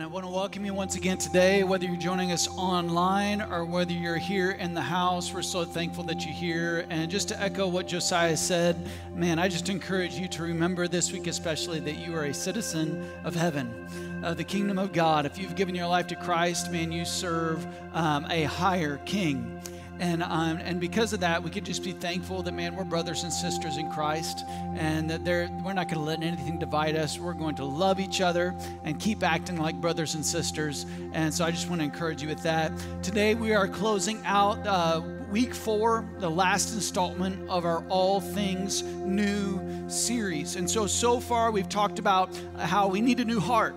Amen. I want to welcome you once again today, whether you're joining us online or whether you're here in the house. We're so thankful that you're here. And just to echo what Josiah said, man, I just encourage you to remember this week, especially, that you are a citizen of heaven, of the kingdom of God. If you've given your life to Christ, man, you serve um, a higher king. And, um, and because of that, we could just be thankful that, man, we're brothers and sisters in Christ and that we're not going to let anything divide us. We're going to love each other and keep acting like brothers and sisters. And so I just want to encourage you with that. Today, we are closing out uh, week four, the last installment of our All Things New series. And so, so far, we've talked about how we need a new heart.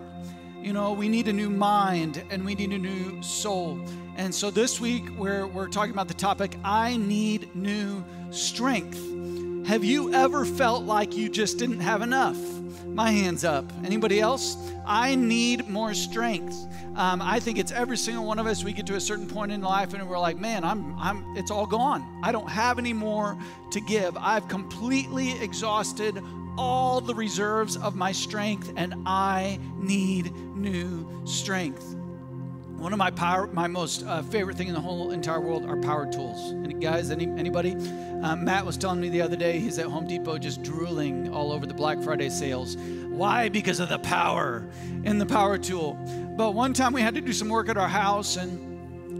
You know, we need a new mind and we need a new soul. And so this week we're, we're talking about the topic I need new strength. Have you ever felt like you just didn't have enough? My hands up. Anybody else? I need more strength. Um, I think it's every single one of us. We get to a certain point in life and we're like, man, I'm, I'm, it's all gone. I don't have any more to give. I've completely exhausted all the reserves of my strength and I need new strength. One of my power, my most uh, favorite thing in the whole entire world are power tools. Any guys, any anybody? Um, Matt was telling me the other day he's at Home Depot just drooling all over the Black Friday sales. Why? Because of the power in the power tool. But one time we had to do some work at our house and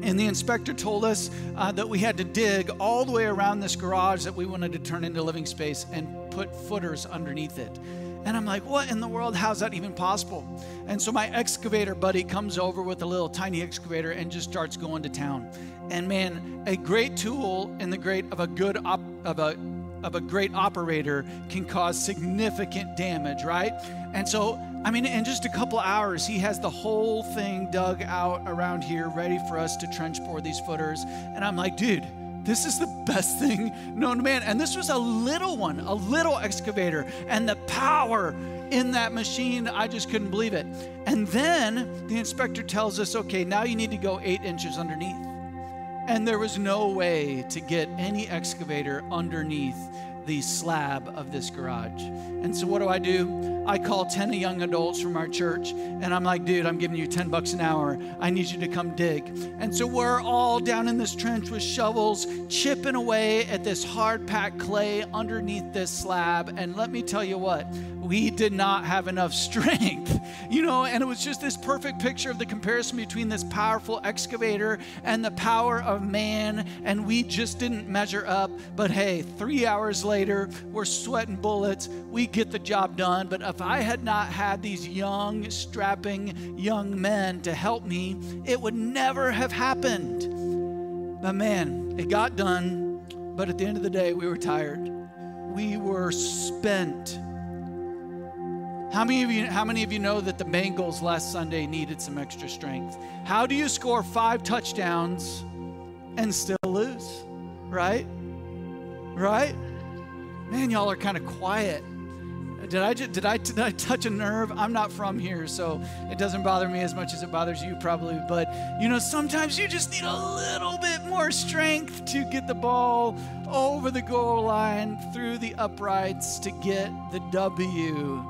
and the inspector told us uh, that we had to dig all the way around this garage that we wanted to turn into living space and put footers underneath it. And I'm like, what in the world? How's that even possible? And so my excavator buddy comes over with a little tiny excavator and just starts going to town. And man, a great tool in the great of a good op, of a of a great operator can cause significant damage, right? And so, I mean, in just a couple hours, he has the whole thing dug out around here, ready for us to trench bore these footers. And I'm like, dude, this is the best thing known to man. And this was a little one, a little excavator. And the power in that machine, I just couldn't believe it. And then the inspector tells us, okay, now you need to go eight inches underneath. And there was no way to get any excavator underneath the slab of this garage. And so what do I do? I call 10 young adults from our church and I'm like, dude, I'm giving you 10 bucks an hour. I need you to come dig. And so we're all down in this trench with shovels, chipping away at this hard packed clay underneath this slab. And let me tell you what, we did not have enough strength, you know, and it was just this perfect picture of the comparison between this powerful excavator and the power of man. And we just didn't measure up. But hey, three hours later, later, we're sweating bullets, we get the job done. But if I had not had these young, strapping young men to help me, it would never have happened. But man, it got done. But at the end of the day, we were tired. We were spent. How many of you how many of you know that the Bengals last Sunday needed some extra strength? How do you score 5 touchdowns and still lose? Right? Right? Man, y'all are kind of quiet. Did I, did, I, did I touch a nerve? I'm not from here, so it doesn't bother me as much as it bothers you, probably. But, you know, sometimes you just need a little bit more strength to get the ball over the goal line, through the uprights to get the W.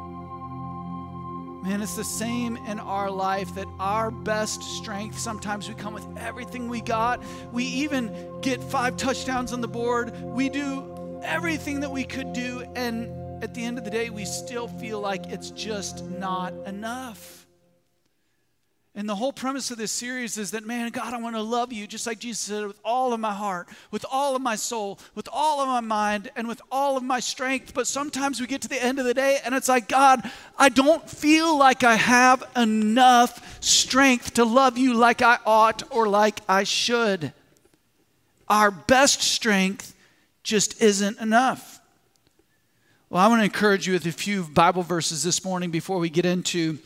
Man, it's the same in our life that our best strength, sometimes we come with everything we got. We even get five touchdowns on the board. We do everything that we could do, and at the end of the day, we still feel like it's just not enough. And the whole premise of this series is that, man, God, I want to love you, just like Jesus said, with all of my heart, with all of my soul, with all of my mind, and with all of my strength. But sometimes we get to the end of the day and it's like, God, I don't feel like I have enough strength to love you like I ought or like I should. Our best strength just isn't enough. Well, I want to encourage you with a few Bible verses this morning before we get into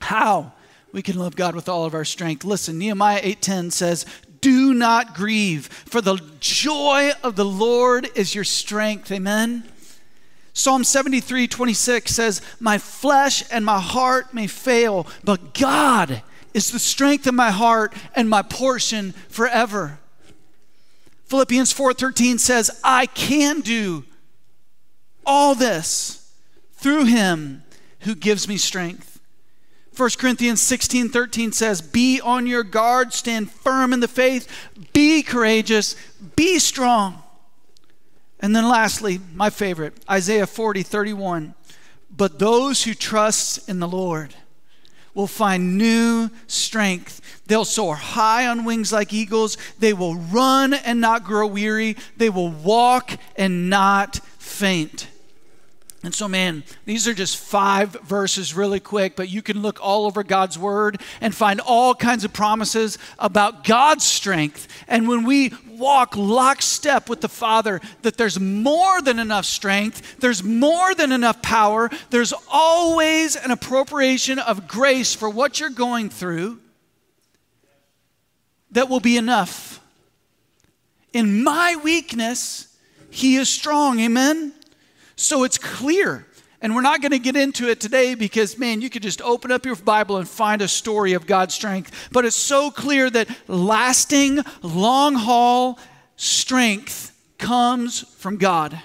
how we can love God with all of our strength. Listen, Nehemiah 8:10 says, "Do not grieve, for the joy of the Lord is your strength." Amen. Psalm 73, 26 says, My flesh and my heart may fail, but God is the strength of my heart and my portion forever. Philippians 4:13 says, "I can do all this through him who gives me strength." 1 Corinthians 16 13 says, Be on your guard, stand firm in the faith, be courageous, be strong. And then lastly, my favorite, Isaiah 40 31. But those who trust in the Lord will find new strength. They'll soar high on wings like eagles. They will run and not grow weary. They will walk and not faint. And so, man, these are just five verses really quick, but you can look all over God's word and find all kinds of promises about God's strength. And when we walk lockstep with the Father, that there's more than enough strength, there's more than enough power, there's always an appropriation of grace for what you're going through that will be enough. In my weakness, He is strong. Amen? So it's clear. And we're not going to get into it today because, man, you could just open up your Bible and find a story of God's strength. But it's so clear that lasting, long haul strength comes from God.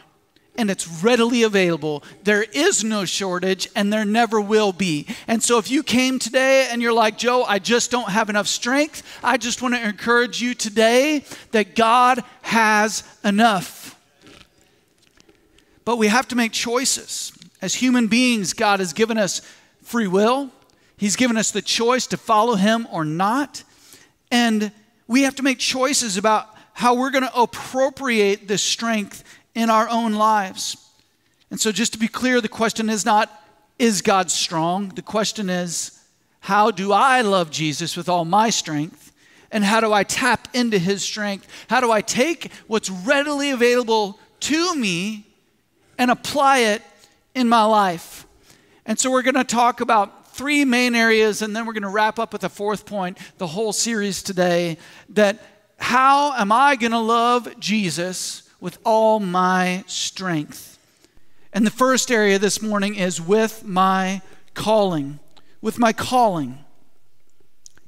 And it's readily available. There is no shortage, and there never will be. And so, if you came today and you're like, Joe, I just don't have enough strength, I just want to encourage you today that God has enough. But we have to make choices. As human beings, God has given us free will, He's given us the choice to follow Him or not. And we have to make choices about how we're going to appropriate this strength in our own lives. And so, just to be clear, the question is not, is God strong? The question is, how do I love Jesus with all my strength? And how do I tap into his strength? How do I take what's readily available to me and apply it in my life. And so we're going to talk about three main areas, and then we're going to wrap up with a fourth point, the whole series today that how am I going to love Jesus with all my strength? And the first area this morning is with my calling. With my calling.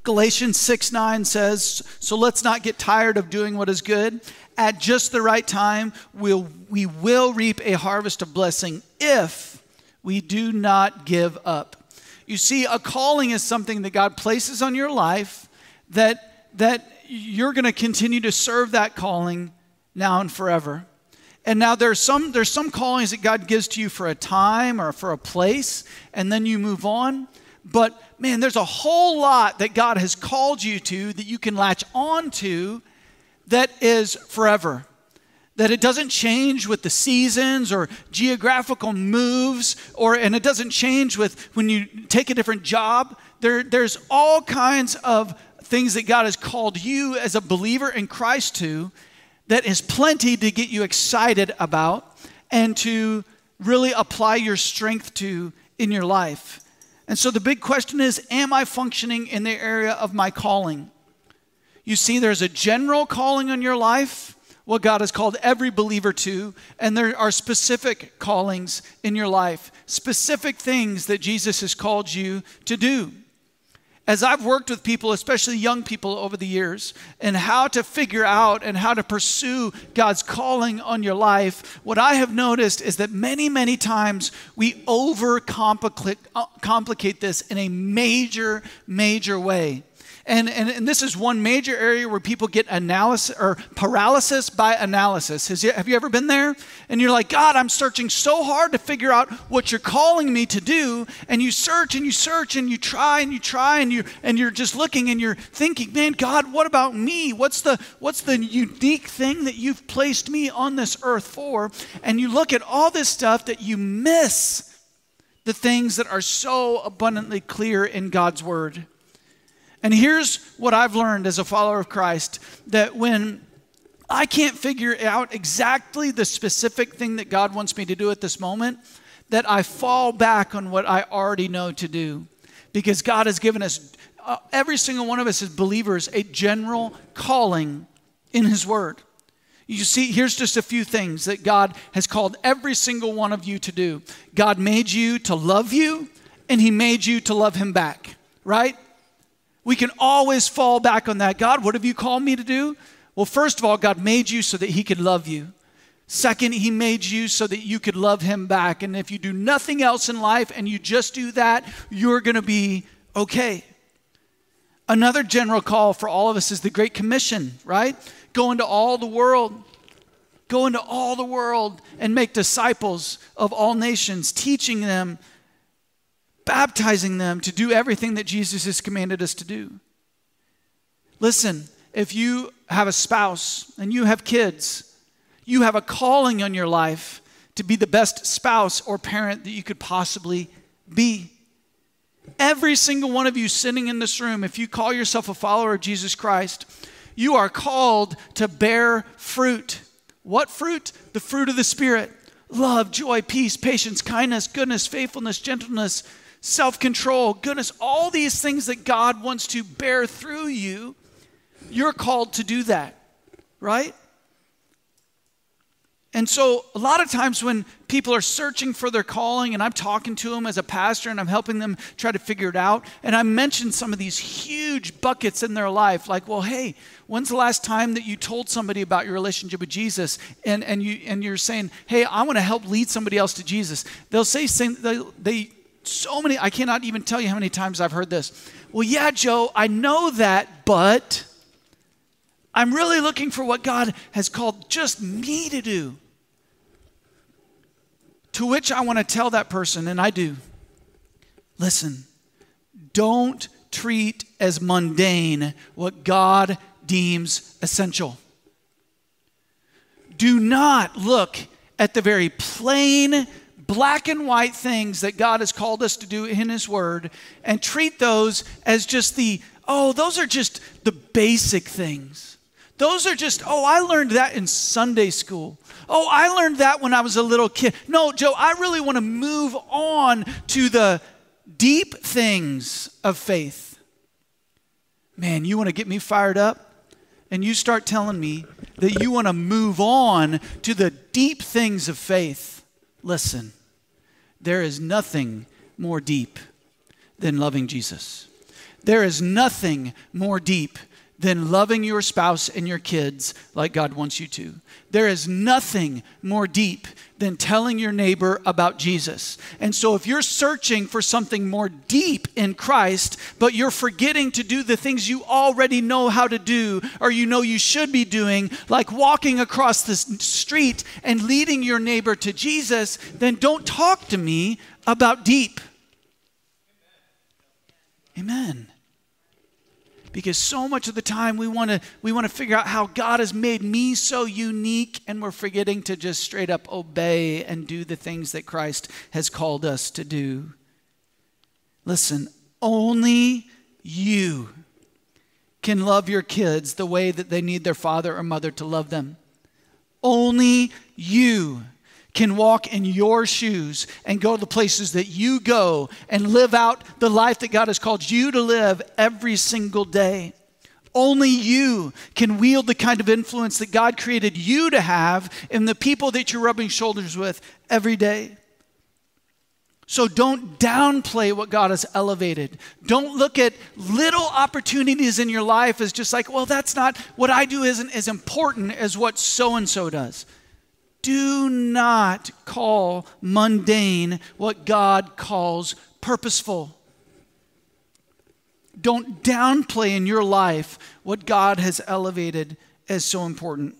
Galatians 6 9 says, So let's not get tired of doing what is good at just the right time, we'll, we will reap a harvest of blessing if we do not give up. You see, a calling is something that God places on your life that, that you're going to continue to serve that calling now and forever. And now there's some there's some callings that God gives to you for a time or for a place and then you move on. But man, there's a whole lot that God has called you to that you can latch on to that is forever. That it doesn't change with the seasons or geographical moves, or and it doesn't change with when you take a different job. There, there's all kinds of things that God has called you as a believer in Christ to that is plenty to get you excited about and to really apply your strength to in your life. And so the big question is Am I functioning in the area of my calling? You see, there's a general calling on your life, what God has called every believer to, and there are specific callings in your life, specific things that Jesus has called you to do. As I've worked with people, especially young people over the years, and how to figure out and how to pursue God's calling on your life, what I have noticed is that many, many times we overcomplicate uh, this in a major, major way. And, and, and, this is one major area where people get analysis or paralysis by analysis. Has you, have you ever been there? And you're like, God, I'm searching so hard to figure out what you're calling me to do. And you search and you search and you try and you try and you and you're just looking and you're thinking, man, God, what about me? What's the what's the unique thing that you've placed me on this earth for? And you look at all this stuff that you miss the things that are so abundantly clear in God's word. And here's what I've learned as a follower of Christ that when I can't figure out exactly the specific thing that God wants me to do at this moment, that I fall back on what I already know to do. Because God has given us, uh, every single one of us as believers, a general calling in His Word. You see, here's just a few things that God has called every single one of you to do. God made you to love you, and He made you to love Him back, right? We can always fall back on that. God, what have you called me to do? Well, first of all, God made you so that He could love you. Second, He made you so that you could love Him back. And if you do nothing else in life and you just do that, you're going to be okay. Another general call for all of us is the Great Commission, right? Go into all the world. Go into all the world and make disciples of all nations, teaching them, baptizing them to do everything that Jesus has commanded us to do. Listen, if you have a spouse and you have kids, you have a calling on your life to be the best spouse or parent that you could possibly be. Every single one of you sitting in this room, if you call yourself a follower of Jesus Christ, you are called to bear fruit. What fruit? The fruit of the Spirit love, joy, peace, patience, kindness, goodness, faithfulness, gentleness, self control, goodness, all these things that God wants to bear through you. You're called to do that, right? And so, a lot of times when people are searching for their calling, and I'm talking to them as a pastor and I'm helping them try to figure it out, and I mention some of these huge buckets in their life, like, well, hey, when's the last time that you told somebody about your relationship with Jesus? And, and, you, and you're saying, hey, I want to help lead somebody else to Jesus. They'll say, they, they, so many, I cannot even tell you how many times I've heard this. Well, yeah, Joe, I know that, but I'm really looking for what God has called just me to do. To which I want to tell that person, and I do listen, don't treat as mundane what God deems essential. Do not look at the very plain, black and white things that God has called us to do in His Word and treat those as just the, oh, those are just the basic things. Those are just, oh, I learned that in Sunday school. Oh, I learned that when I was a little kid. No, Joe, I really want to move on to the deep things of faith. Man, you want to get me fired up? And you start telling me that you want to move on to the deep things of faith. Listen, there is nothing more deep than loving Jesus. There is nothing more deep than loving your spouse and your kids like God wants you to. There is nothing more deep than telling your neighbor about Jesus. And so, if you're searching for something more deep in Christ, but you're forgetting to do the things you already know how to do or you know you should be doing, like walking across the street and leading your neighbor to Jesus, then don't talk to me about deep. Amen because so much of the time we want to we want to figure out how God has made me so unique and we're forgetting to just straight up obey and do the things that Christ has called us to do. Listen, only you can love your kids the way that they need their father or mother to love them. Only you can walk in your shoes and go to the places that you go and live out the life that God has called you to live every single day. Only you can wield the kind of influence that God created you to have in the people that you're rubbing shoulders with every day. So don't downplay what God has elevated. Don't look at little opportunities in your life as just like, well, that's not what I do isn't as important as what so and so does. Do not call mundane what God calls purposeful. Don't downplay in your life what God has elevated as so important.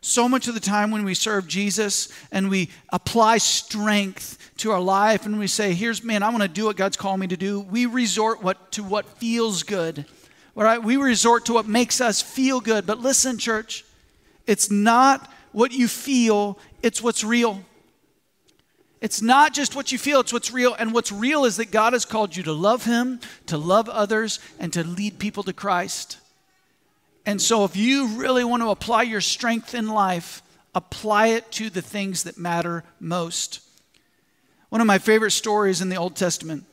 So much of the time when we serve Jesus and we apply strength to our life and we say, here's man, I want to do what God's called me to do, we resort what, to what feels good. All right? We resort to what makes us feel good. But listen, church, it's not what you feel, it's what's real. It's not just what you feel, it's what's real. And what's real is that God has called you to love Him, to love others, and to lead people to Christ. And so, if you really want to apply your strength in life, apply it to the things that matter most. One of my favorite stories in the Old Testament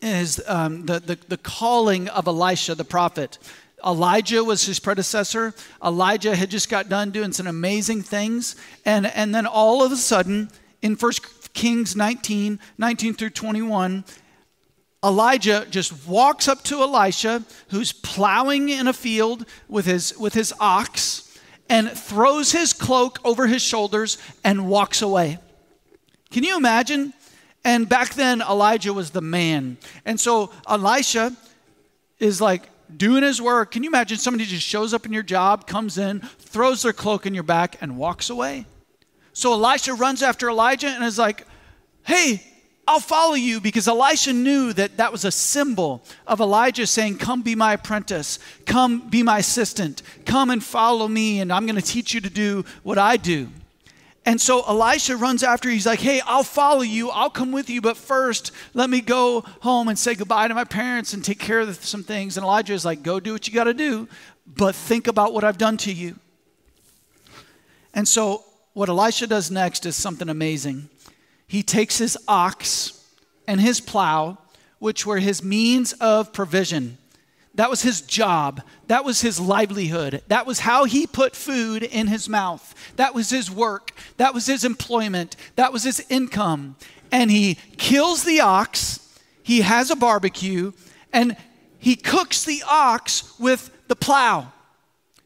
is um, the, the, the calling of Elisha the prophet. Elijah was his predecessor. Elijah had just got done doing some amazing things. And, and then all of a sudden, in 1 Kings 19, 19 through 21, Elijah just walks up to Elisha, who's plowing in a field with his, with his ox, and throws his cloak over his shoulders and walks away. Can you imagine? And back then, Elijah was the man. And so Elisha is like doing his work. Can you imagine somebody just shows up in your job, comes in, throws their cloak in your back, and walks away? So Elisha runs after Elijah and is like, hey, I'll follow you because Elisha knew that that was a symbol of Elijah saying, Come be my apprentice, come be my assistant, come and follow me, and I'm going to teach you to do what I do. And so Elisha runs after. He's like, Hey, I'll follow you. I'll come with you. But first, let me go home and say goodbye to my parents and take care of some things. And Elijah is like, Go do what you got to do, but think about what I've done to you. And so, what Elisha does next is something amazing he takes his ox and his plow, which were his means of provision. That was his job. That was his livelihood. That was how he put food in his mouth. That was his work. That was his employment. That was his income. And he kills the ox. He has a barbecue and he cooks the ox with the plow.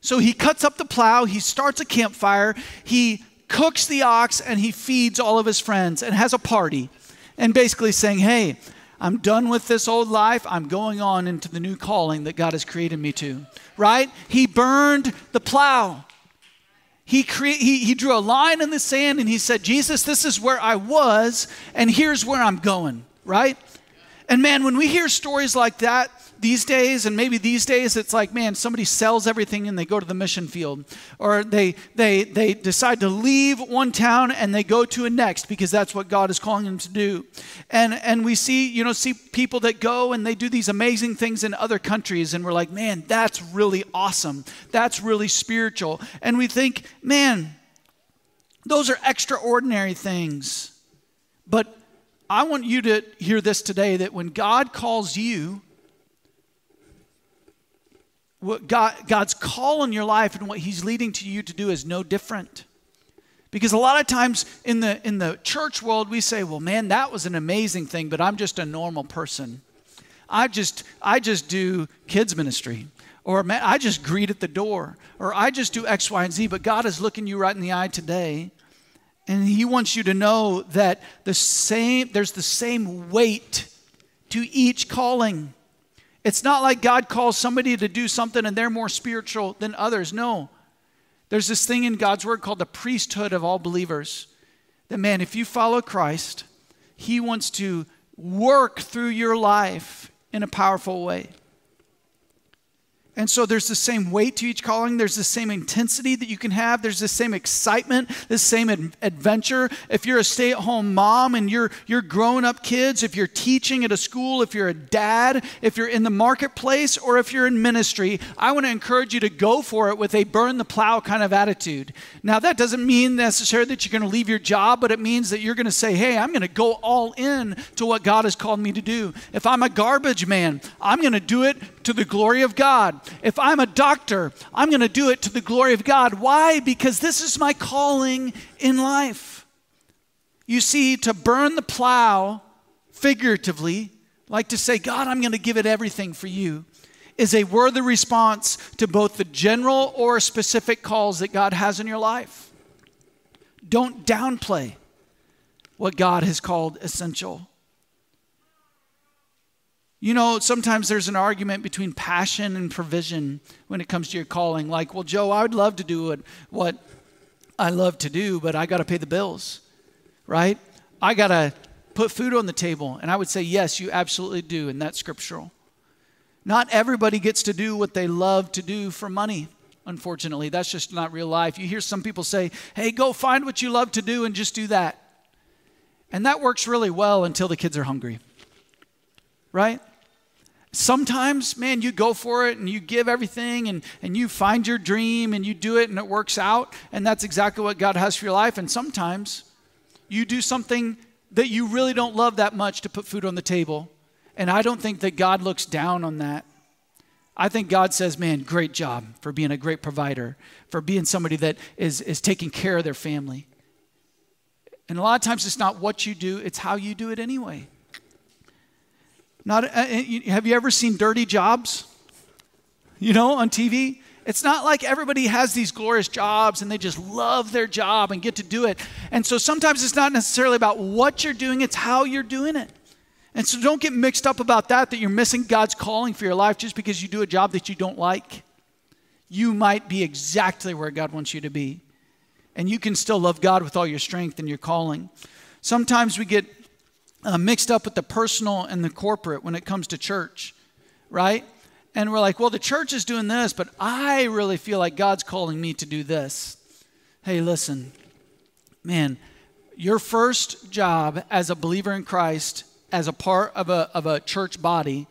So he cuts up the plow. He starts a campfire. He cooks the ox and he feeds all of his friends and has a party and basically saying, Hey, I'm done with this old life. I'm going on into the new calling that God has created me to. Right? He burned the plow. He, cre- he, he drew a line in the sand and he said, Jesus, this is where I was, and here's where I'm going. Right? And man, when we hear stories like that, these days, and maybe these days, it's like, man, somebody sells everything and they go to the mission field. Or they, they, they decide to leave one town and they go to a next because that's what God is calling them to do. And, and we see, you know, see people that go and they do these amazing things in other countries and we're like, man, that's really awesome. That's really spiritual. And we think, man, those are extraordinary things. But I want you to hear this today that when God calls you, what God, God's call on your life and what He's leading to you to do is no different. Because a lot of times in the in the church world we say, "Well, man, that was an amazing thing, but I'm just a normal person. I just I just do kids ministry." Or man, I just greet at the door, or I just do X, Y, and Z. But God is looking you right in the eye today, and He wants you to know that the same there's the same weight to each calling. It's not like God calls somebody to do something and they're more spiritual than others. No. There's this thing in God's word called the priesthood of all believers. That, man, if you follow Christ, He wants to work through your life in a powerful way. And so there's the same weight to each calling. There's the same intensity that you can have. There's the same excitement, the same ad- adventure. If you're a stay at home mom and you're, you're growing up kids, if you're teaching at a school, if you're a dad, if you're in the marketplace, or if you're in ministry, I want to encourage you to go for it with a burn the plow kind of attitude. Now, that doesn't mean necessarily that you're going to leave your job, but it means that you're going to say, hey, I'm going to go all in to what God has called me to do. If I'm a garbage man, I'm going to do it to the glory of God. If I'm a doctor, I'm going to do it to the glory of God. Why? Because this is my calling in life. You see, to burn the plow, figuratively, like to say, God, I'm going to give it everything for you, is a worthy response to both the general or specific calls that God has in your life. Don't downplay what God has called essential. You know, sometimes there's an argument between passion and provision when it comes to your calling. Like, well, Joe, I would love to do what, what I love to do, but I got to pay the bills, right? I got to put food on the table. And I would say, yes, you absolutely do, and that's scriptural. Not everybody gets to do what they love to do for money, unfortunately. That's just not real life. You hear some people say, hey, go find what you love to do and just do that. And that works really well until the kids are hungry, right? Sometimes, man, you go for it and you give everything and, and you find your dream and you do it and it works out. And that's exactly what God has for your life. And sometimes you do something that you really don't love that much to put food on the table. And I don't think that God looks down on that. I think God says, man, great job for being a great provider, for being somebody that is, is taking care of their family. And a lot of times it's not what you do, it's how you do it anyway. Not, uh, uh have you ever seen dirty jobs? You know, on TV? It's not like everybody has these glorious jobs and they just love their job and get to do it. And so sometimes it's not necessarily about what you're doing, it's how you're doing it. And so don't get mixed up about that, that you're missing God's calling for your life just because you do a job that you don't like. You might be exactly where God wants you to be. And you can still love God with all your strength and your calling. Sometimes we get uh, mixed up with the personal and the corporate when it comes to church, right? And we're like, well, the church is doing this, but I really feel like God's calling me to do this. Hey, listen, man, your first job as a believer in Christ as a part of a, of a church body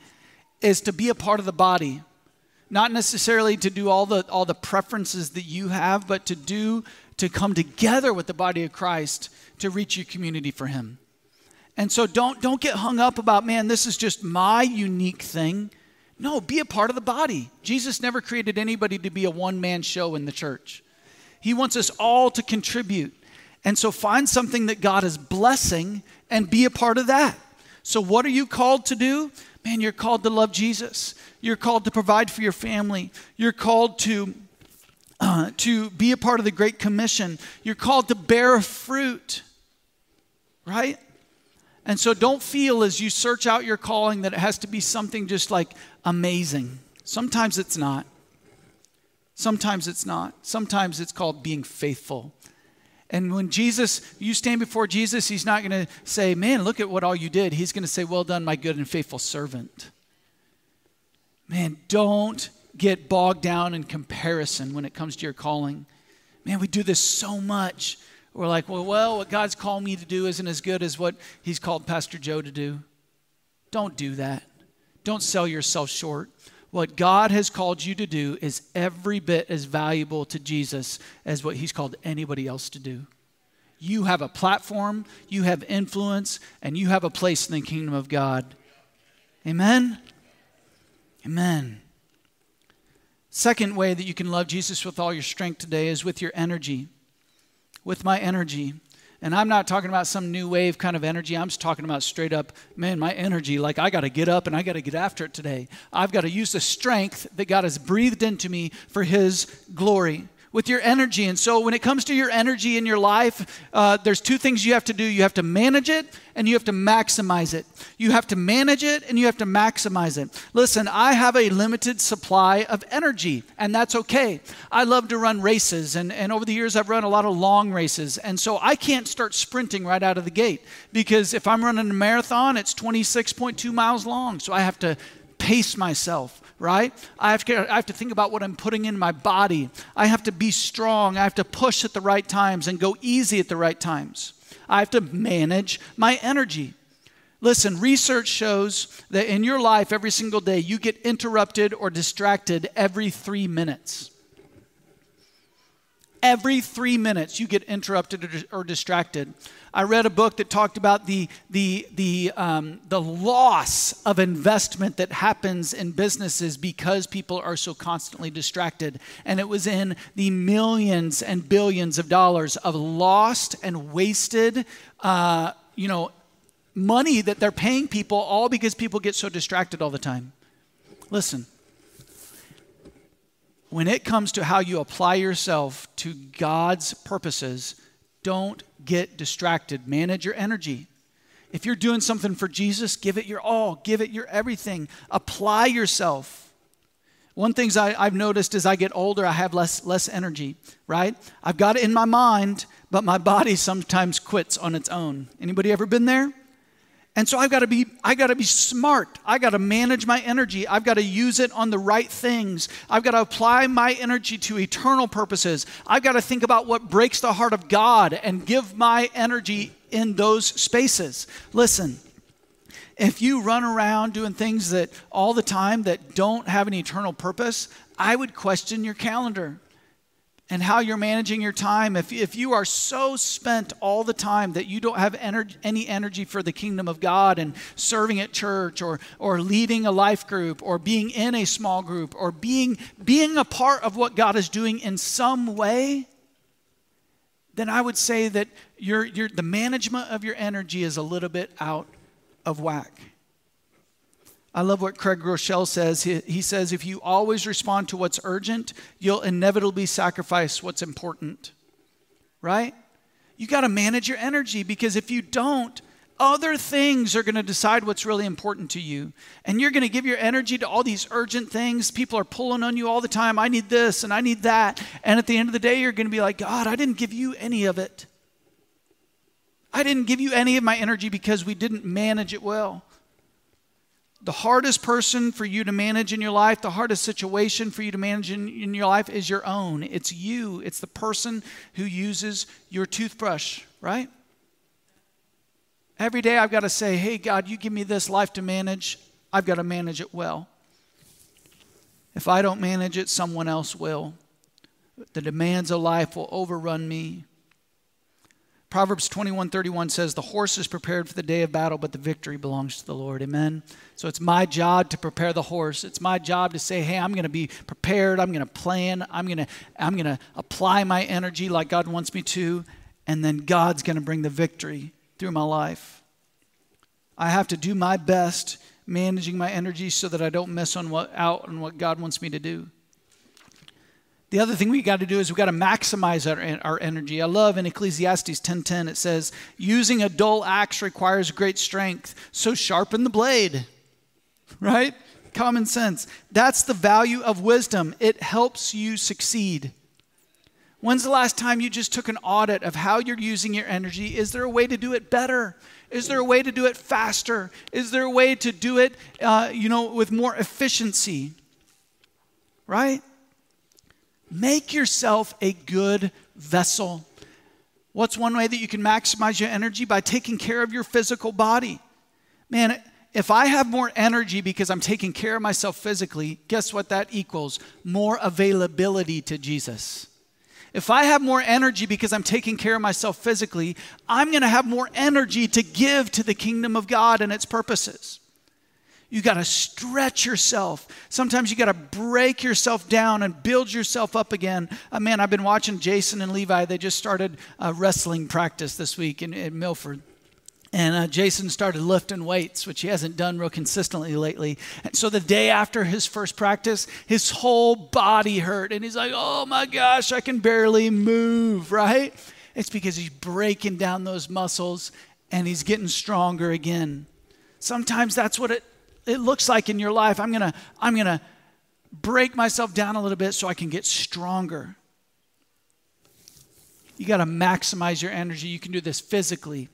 is to be a part of the body not necessarily to do all the all the preferences that you have but to do to come together with the body of christ to reach your community for him and so don't don't get hung up about man this is just my unique thing no be a part of the body jesus never created anybody to be a one-man show in the church he wants us all to contribute and so find something that god is blessing and be a part of that so, what are you called to do? Man, you're called to love Jesus. You're called to provide for your family. You're called to, uh, to be a part of the Great Commission. You're called to bear fruit, right? And so don't feel as you search out your calling that it has to be something just like amazing. Sometimes it's not. Sometimes it's not. Sometimes it's called being faithful. And when Jesus, you stand before Jesus, he's not going to say, Man, look at what all you did. He's going to say, Well done, my good and faithful servant. Man, don't get bogged down in comparison when it comes to your calling. Man, we do this so much. We're like, well, well, what God's called me to do isn't as good as what He's called Pastor Joe to do. Don't do that. Don't sell yourself short. What God has called you to do is every bit as valuable to Jesus as what He's called anybody else to do. You have a platform, you have influence, and you have a place in the kingdom of God. Amen? Amen. Second way that you can love Jesus with all your strength today is with your energy. With my energy. And I'm not talking about some new wave kind of energy. I'm just talking about straight up, man, my energy. Like, I got to get up and I got to get after it today. I've got to use the strength that God has breathed into me for His glory with your energy. And so, when it comes to your energy in your life, uh, there's two things you have to do you have to manage it and you have to maximize it. You have to manage it and you have to maximize it. Listen, I have a limited supply of energy, and that's okay. I love to run races, and, and over the years, I've run a lot of long races. And so, I can't start sprinting right out of the gate because if I'm running a marathon, it's 26.2 miles long. So, I have to pace myself right? I have, to, I have to think about what I'm putting in my body. I have to be strong. I have to push at the right times and go easy at the right times. I have to manage my energy. Listen, research shows that in your life every single day, you get interrupted or distracted every three minutes. Every three minutes, you get interrupted or distracted. I read a book that talked about the, the, the, um, the loss of investment that happens in businesses because people are so constantly distracted. And it was in the millions and billions of dollars of lost and wasted, uh, you know, money that they're paying people all because people get so distracted all the time. Listen, when it comes to how you apply yourself to God's purposes, don't get distracted. Manage your energy. If you're doing something for Jesus, give it your all, give it your everything. Apply yourself. One things I, have noticed as I get older, I have less less energy, right? I've got it in my mind, but my body sometimes quits on its own. Anybody ever been there? And so I've got to be I got to be smart. I got to manage my energy. I've got to use it on the right things. I've got to apply my energy to eternal purposes. I've got to think about what breaks the heart of God and give my energy in those spaces. Listen, if you run around doing things that all the time that don't have an eternal purpose, I would question your calendar and how you're managing your time, if, if you are so spent all the time that you don't have ener- any energy for the kingdom of God and serving at church or, or leading a life group or being in a small group or being, being a part of what God is doing in some way, then I would say that your, your, the management of your energy is a little bit out of whack. I love what Craig Groeschel says. He, he says, if you always respond to what's urgent, you'll inevitably sacrifice what's important. Right? You got to manage your energy because if you don't, other things are going to decide what's really important to you. And you're going to give your energy to all these urgent things. People are pulling on you all the time. I need this and I need that. And at the end of the day, you're going to be like, God, I didn't give you any of it. I didn't give you any of my energy because we didn't manage it well. The hardest person for you to manage in your life, the hardest situation for you to manage in, in your life is your own. It's you, it's the person who uses your toothbrush, right? Every day I've got to say, hey, God, you give me this life to manage. I've got to manage it well. If I don't manage it, someone else will. The demands of life will overrun me. Proverbs 21:31 says, The horse is prepared for the day of battle, but the victory belongs to the Lord. Amen. So it's my job to prepare the horse. It's my job to say, Hey, I'm going to be prepared. I'm going to plan. I'm going to, I'm going to apply my energy like God wants me to. And then God's going to bring the victory through my life. I have to do my best managing my energy so that I don't miss on what, out on what God wants me to do. The other thing we got to do is we got to maximize our, our energy. I love in Ecclesiastes 10:10 it says, "Using a dull axe requires great strength, so sharpen the blade." Right? Common sense. That's the value of wisdom. It helps you succeed. When's the last time you just took an audit of how you're using your energy? Is there a way to do it better? Is there a way to do it faster? Is there a way to do it, uh, you know, with more efficiency? Right? Make yourself a good vessel. What's one way that you can maximize your energy? By taking care of your physical body. Man, if I have more energy because I'm taking care of myself physically, guess what that equals? More availability to Jesus. If I have more energy because I'm taking care of myself physically, I'm going to have more energy to give to the kingdom of God and its purposes. You got to stretch yourself. Sometimes you got to break yourself down and build yourself up again. Uh, man, I've been watching Jason and Levi. They just started a wrestling practice this week in, in Milford. And uh, Jason started lifting weights, which he hasn't done real consistently lately. And so the day after his first practice, his whole body hurt. And he's like, oh my gosh, I can barely move, right? It's because he's breaking down those muscles and he's getting stronger again. Sometimes that's what it it looks like in your life. I'm going to I'm going to break myself down a little bit so I can get stronger. You got to maximize your energy. You can do this physically.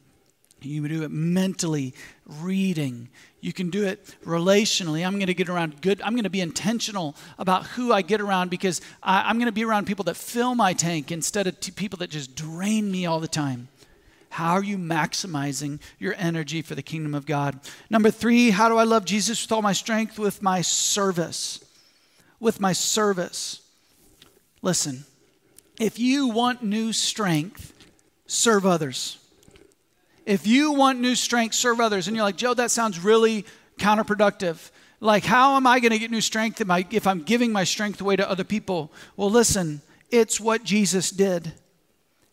You can do it mentally, reading. You can do it relationally. I'm going to get around good. I'm going to be intentional about who I get around because I, am going to be around people that fill my tank instead of people that just drain me all the time. How are you maximizing your energy for the kingdom of God? Number three, how do I love Jesus with all my strength? With my service. With my service. Listen, if you want new strength, serve others. If you want new strength, serve others. And you're like, Joe, that sounds really counterproductive. Like, how am I going to get new strength if I'm giving my strength away to other people? Well, listen, it's what Jesus did.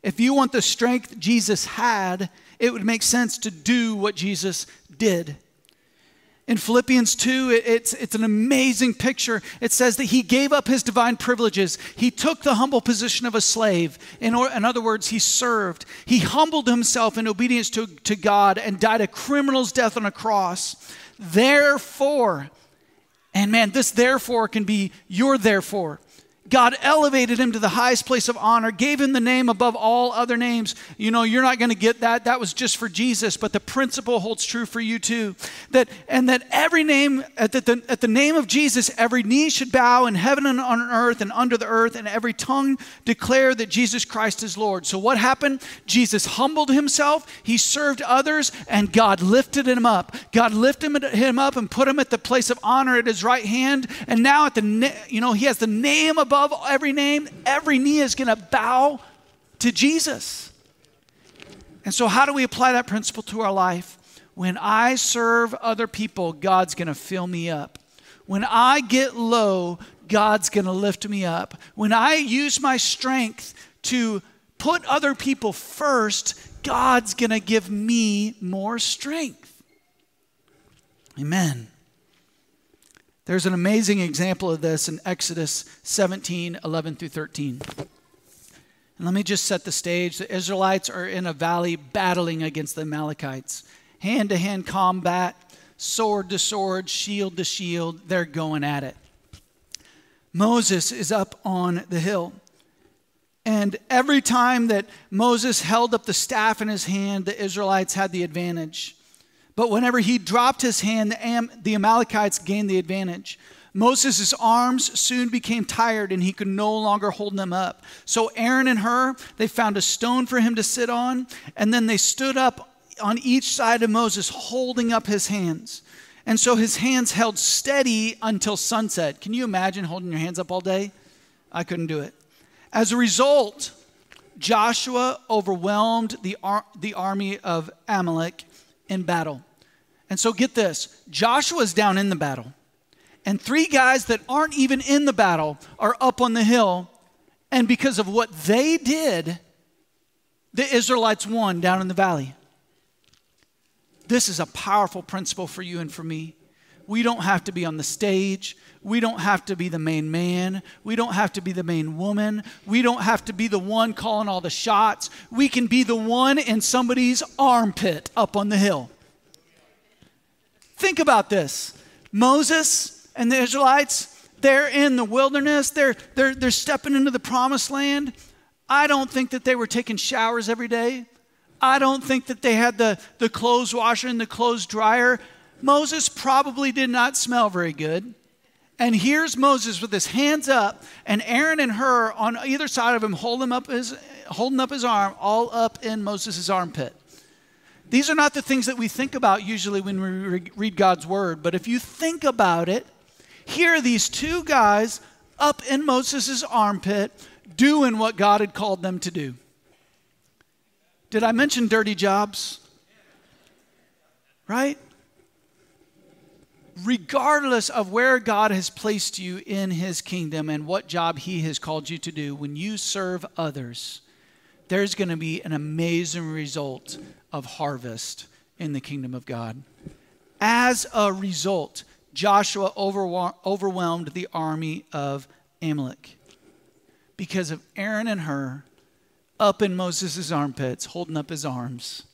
If you want the strength Jesus had, it would make sense to do what Jesus did. In Philippians 2, it's, it's an amazing picture. It says that he gave up his divine privileges. He took the humble position of a slave. In, or, in other words, he served. He humbled himself in obedience to, to God and died a criminal's death on a cross. Therefore, and man, this therefore can be your therefore. God elevated him to the highest place of honor, gave him the name above all other names. You know, you're not going to get that. That was just for Jesus, but the principle holds true for you too. That and that every name at the, at the name of Jesus, every knee should bow in heaven and on earth and under the earth, and every tongue declare that Jesus Christ is Lord. So what happened? Jesus humbled himself, he served others, and God lifted him up. God lifted him up and put him at the place of honor at his right hand, and now at the you know he has the name above above every name, every knee is going to bow to Jesus. And so, how do we apply that principle to our life? When I serve other people, God's going to fill me up. When I get low, God's going to lift me up. When I use my strength to put other people first, God's going to give me more strength. Amen. There's an amazing example of this in Exodus 17 11 through 13. And let me just set the stage. The Israelites are in a valley battling against the Amalekites. Hand to hand combat, sword to sword, shield to shield. They're going at it. Moses is up on the hill. And every time that Moses held up the staff in his hand, the Israelites had the advantage. But whenever he dropped his hand, the, Am- the Amalekites gained the advantage. Moses' arms soon became tired and he could no longer hold them up. So Aaron and Hur, they found a stone for him to sit on, and then they stood up on each side of Moses, holding up his hands. And so his hands held steady until sunset. Can you imagine holding your hands up all day? I couldn't do it. As a result, Joshua overwhelmed the, ar- the army of Amalek in battle. And so get this Joshua's down in the battle and three guys that aren't even in the battle are up on the hill. And because of what they did, the Israelites won down in the valley. This is a powerful principle for you and for me. We don't have to be on the stage. We don't have to be the main man. We don't have to be the main woman. We don't have to be the one calling all the shots. We can be the one in somebody's armpit up on the hill. Think about this Moses and the Israelites, they're in the wilderness, they're, they're, they're stepping into the promised land. I don't think that they were taking showers every day. I don't think that they had the, the clothes washer and the clothes dryer. Moses probably did not smell very good. And here's Moses with his hands up, and Aaron and Hur on either side of him holding up his, holding up his arm, all up in Moses' armpit. These are not the things that we think about usually when we read God's word, but if you think about it, here are these two guys up in Moses' armpit doing what God had called them to do. Did I mention dirty jobs? Right? Regardless of where God has placed you in his kingdom and what job he has called you to do, when you serve others, there's going to be an amazing result of harvest in the kingdom of God. As a result, Joshua overwhelmed the army of Amalek because of Aaron and Hur up in Moses' armpits, holding up his arms.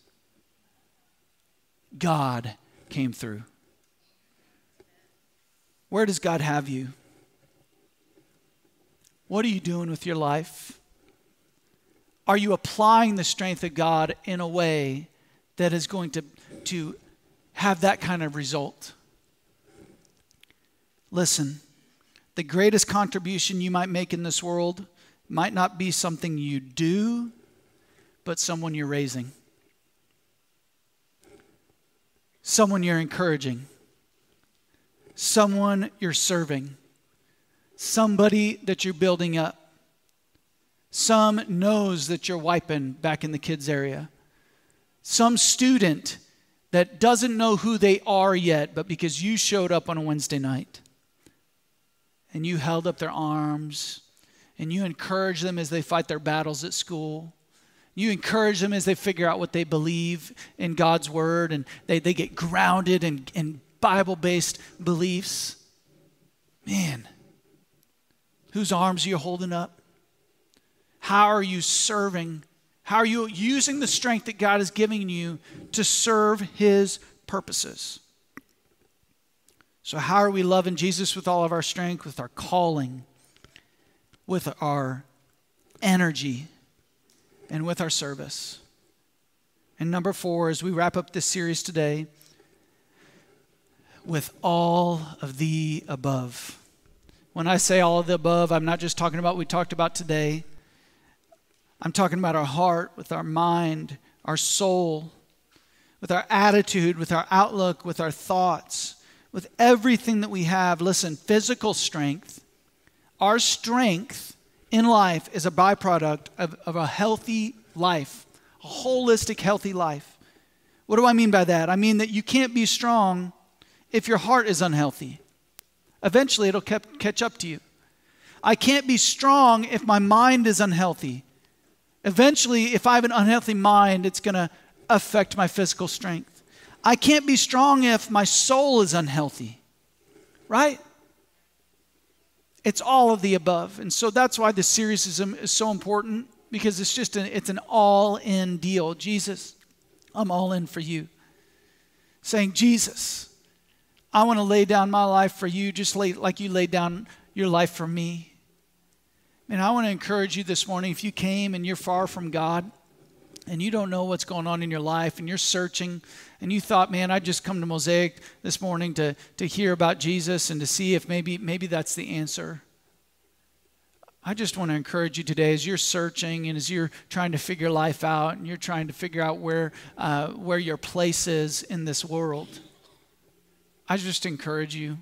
God came through. Where does God have you? What are you doing with your life? Are you applying the strength of God in a way that is going to, to have that kind of result? Listen, the greatest contribution you might make in this world might not be something you do, but someone you're raising, someone you're encouraging, someone you're serving, somebody that you're building up. Some nose that you're wiping back in the kids' area. Some student that doesn't know who they are yet, but because you showed up on a Wednesday night and you held up their arms and you encourage them as they fight their battles at school. You encourage them as they figure out what they believe in God's word and they, they get grounded and, in Bible based beliefs. Man, whose arms are you holding up? How are you serving? How are you using the strength that God is giving you to serve His purposes? So, how are we loving Jesus with all of our strength, with our calling, with our energy, and with our service? And number four, as we wrap up this series today, with all of the above. When I say all of the above, I'm not just talking about what we talked about today. I'm talking about our heart, with our mind, our soul, with our attitude, with our outlook, with our thoughts with everything that we have, listen, physical strength, our strength in life is a byproduct of, of a healthy life, a holistic, healthy life. What do I mean by that? I mean that you can't be strong if your heart is unhealthy. Eventually, it'll catch up to you. I can't be strong if my mind is unhealthy. Eventually, if I have an unhealthy mind, it's going to affect my physical strength. I can't be strong if my soul is unhealthy, right? It's all of the above. And so that's why this series is, um, is so important because it's just an, it's an all in deal. Jesus, I'm all in for you. Saying, Jesus, I want to lay down my life for you just lay, like you laid down your life for me. And I want to encourage you this morning if you came and you're far from God and you don't know what's going on in your life and you're searching and you thought, man, I just come to Mosaic this morning to, to hear about Jesus and to see if maybe, maybe that's the answer. I just want to encourage you today as you're searching and as you're trying to figure life out and you're trying to figure out where, uh, where your place is in this world. I just encourage you.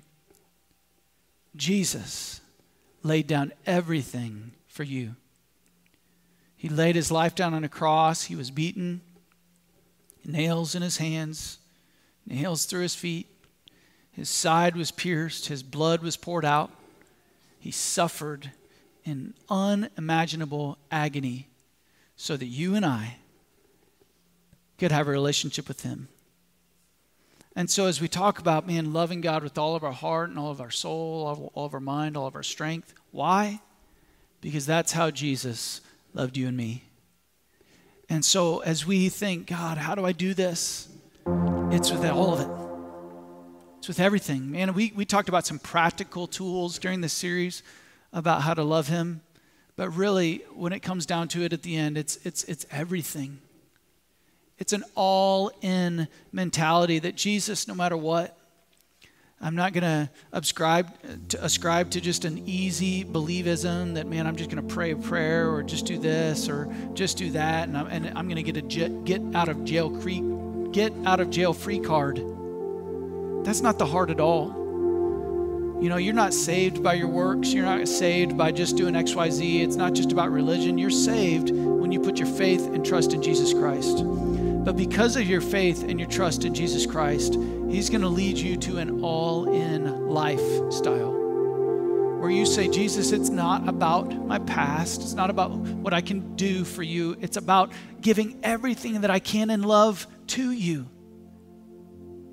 Jesus laid down everything for you. He laid his life down on a cross. He was beaten, nails in his hands, nails through his feet. His side was pierced, his blood was poured out. He suffered in unimaginable agony so that you and I could have a relationship with him. And so, as we talk about, man, loving God with all of our heart and all of our soul, all of, our mind, all of our strength, why? Because that's how Jesus loved you and me. And so, as we think, God, how do I do this? It's with all of it. It's with everything. Man, we, we talked about some practical tools during this series about how to love Him. But really, when it comes down to it at the end, it's, it's, it's everything. It's an all in mentality that Jesus, no matter what, I'm not going to ascribe to ascribe to just an easy believism that man I'm just going to pray a prayer or just do this or just do that and I'm, and I'm going to get a get out of jail free get out of jail free card. That's not the heart at all. You know, you're not saved by your works. You're not saved by just doing XYZ. It's not just about religion. You're saved when you put your faith and trust in Jesus Christ. But because of your faith and your trust in Jesus Christ, He's going to lead you to an all in lifestyle where you say, Jesus, it's not about my past. It's not about what I can do for you. It's about giving everything that I can in love to you.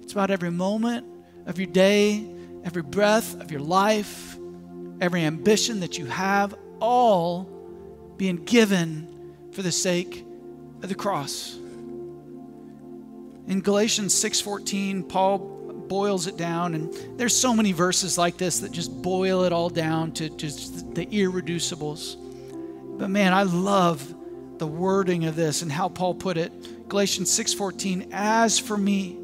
It's about every moment of your day, every breath of your life, every ambition that you have, all being given for the sake of the cross. In Galatians 6:14, Paul boils it down and there's so many verses like this that just boil it all down to just the irreducibles. But man, I love the wording of this and how Paul put it. Galatians 6:14, "As for me,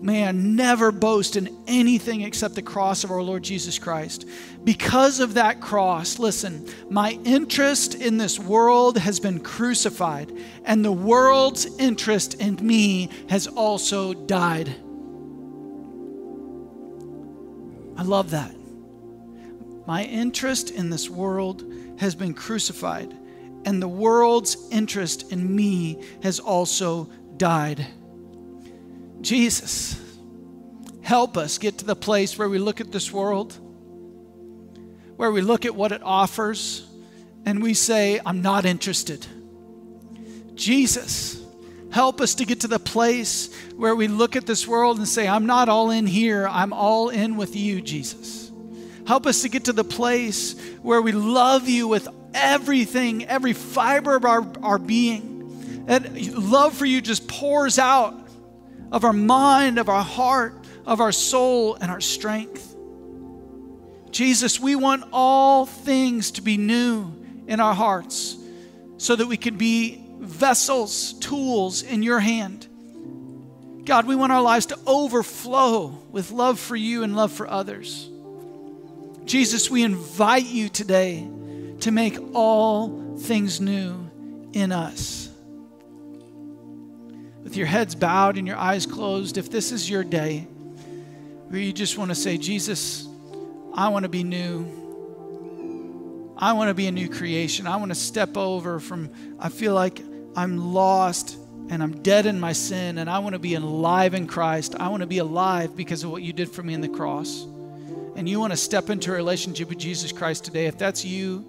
may I never boast in anything except the cross of our Lord Jesus Christ. Because of that cross, listen, my interest in this world has been crucified, and the world's interest in me has also died. I love that. My interest in this world has been crucified, and the world's interest in me has also died. Jesus, help us get to the place where we look at this world, where we look at what it offers, and we say, I'm not interested. Jesus, help us to get to the place where we look at this world and say, I'm not all in here, I'm all in with you, Jesus. Help us to get to the place where we love you with everything, every fiber of our, our being. And love for you just pours out of our mind, of our heart, of our soul, and our strength. Jesus, we want all things to be new in our hearts so that we can be vessels, tools in your hand. God, we want our lives to overflow with love for you and love for others. Jesus, we invite you today to make all things new in us with your heads bowed and your eyes closed, if this is your day where you just want to say, Jesus, I want to be new. I want to be a new creation. I want to step over from, I feel like I'm lost and I'm dead in my sin and I want to be alive in Christ. I want to be alive because of what you did for me in the cross. And you want to step into a relationship with Jesus Christ today. If that's you,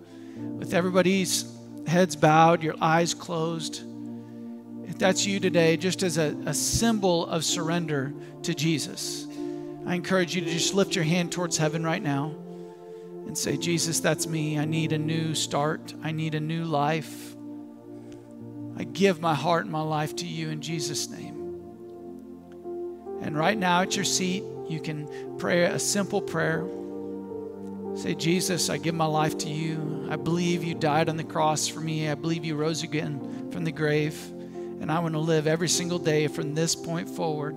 with everybody's heads bowed, your eyes closed, that's you today, just as a, a symbol of surrender to Jesus, I encourage you to just lift your hand towards heaven right now and say, Jesus, that's me. I need a new start. I need a new life. I give my heart and my life to you in Jesus' name. And right now at your seat, you can pray a simple prayer. Say, Jesus, I give my life to you. I believe you died on the cross for me. I believe you rose again from the grave. And I want to live every single day from this point forward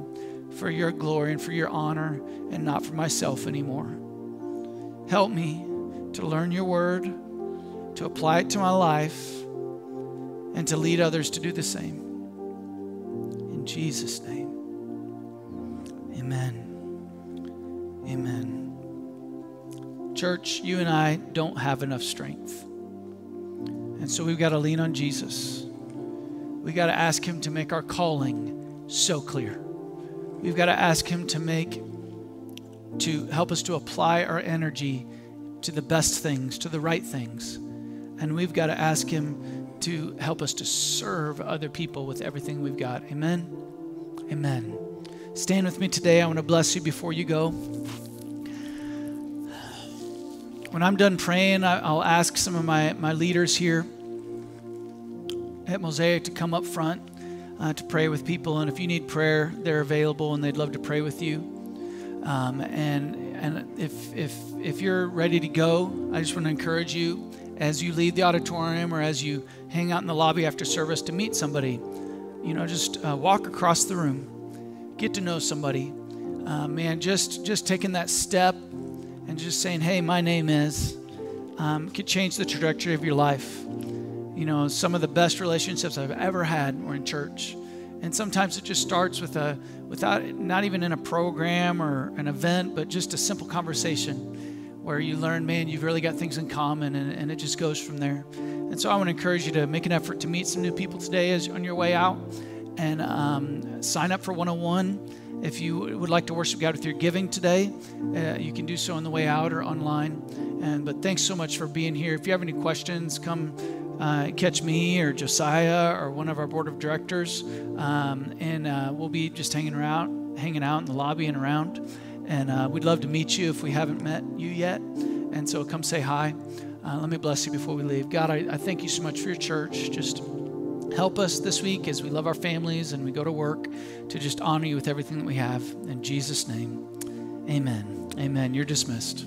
for your glory and for your honor and not for myself anymore. Help me to learn your word, to apply it to my life, and to lead others to do the same. In Jesus' name. Amen. Amen. Church, you and I don't have enough strength. And so we've got to lean on Jesus. We've got to ask Him to make our calling so clear. We've got to ask Him to make, to help us to apply our energy to the best things, to the right things. And we've got to ask Him to help us to serve other people with everything we've got. Amen. Amen. Stand with me today. I want to bless you before you go. When I'm done praying, I'll ask some of my, my leaders here at Mosaic to come up front uh, to pray with people. And if you need prayer, they're available and they'd love to pray with you. Um, and and if, if, if you're ready to go, I just want to encourage you as you leave the auditorium or as you hang out in the lobby after service to meet somebody. You know, just uh, walk across the room, get to know somebody. Uh, man, just just taking that step and just saying, "Hey, my name is," um, could change the trajectory of your life. You know, some of the best relationships I've ever had were in church, and sometimes it just starts with a without not even in a program or an event, but just a simple conversation where you learn, man, you've really got things in common, and, and it just goes from there. And so I want to encourage you to make an effort to meet some new people today as on your way out, and um, sign up for 101. If you would like to worship God with your giving today, uh, you can do so on the way out or online. And but thanks so much for being here. If you have any questions, come uh, catch me or Josiah or one of our board of directors, um, and uh, we'll be just hanging around, hanging out in the lobby and around. And uh, we'd love to meet you if we haven't met you yet. And so come say hi. Uh, let me bless you before we leave. God, I, I thank you so much for your church. Just help us this week as we love our families and we go to work to just honor you with everything that we have. In Jesus' name, amen. Amen. You're dismissed.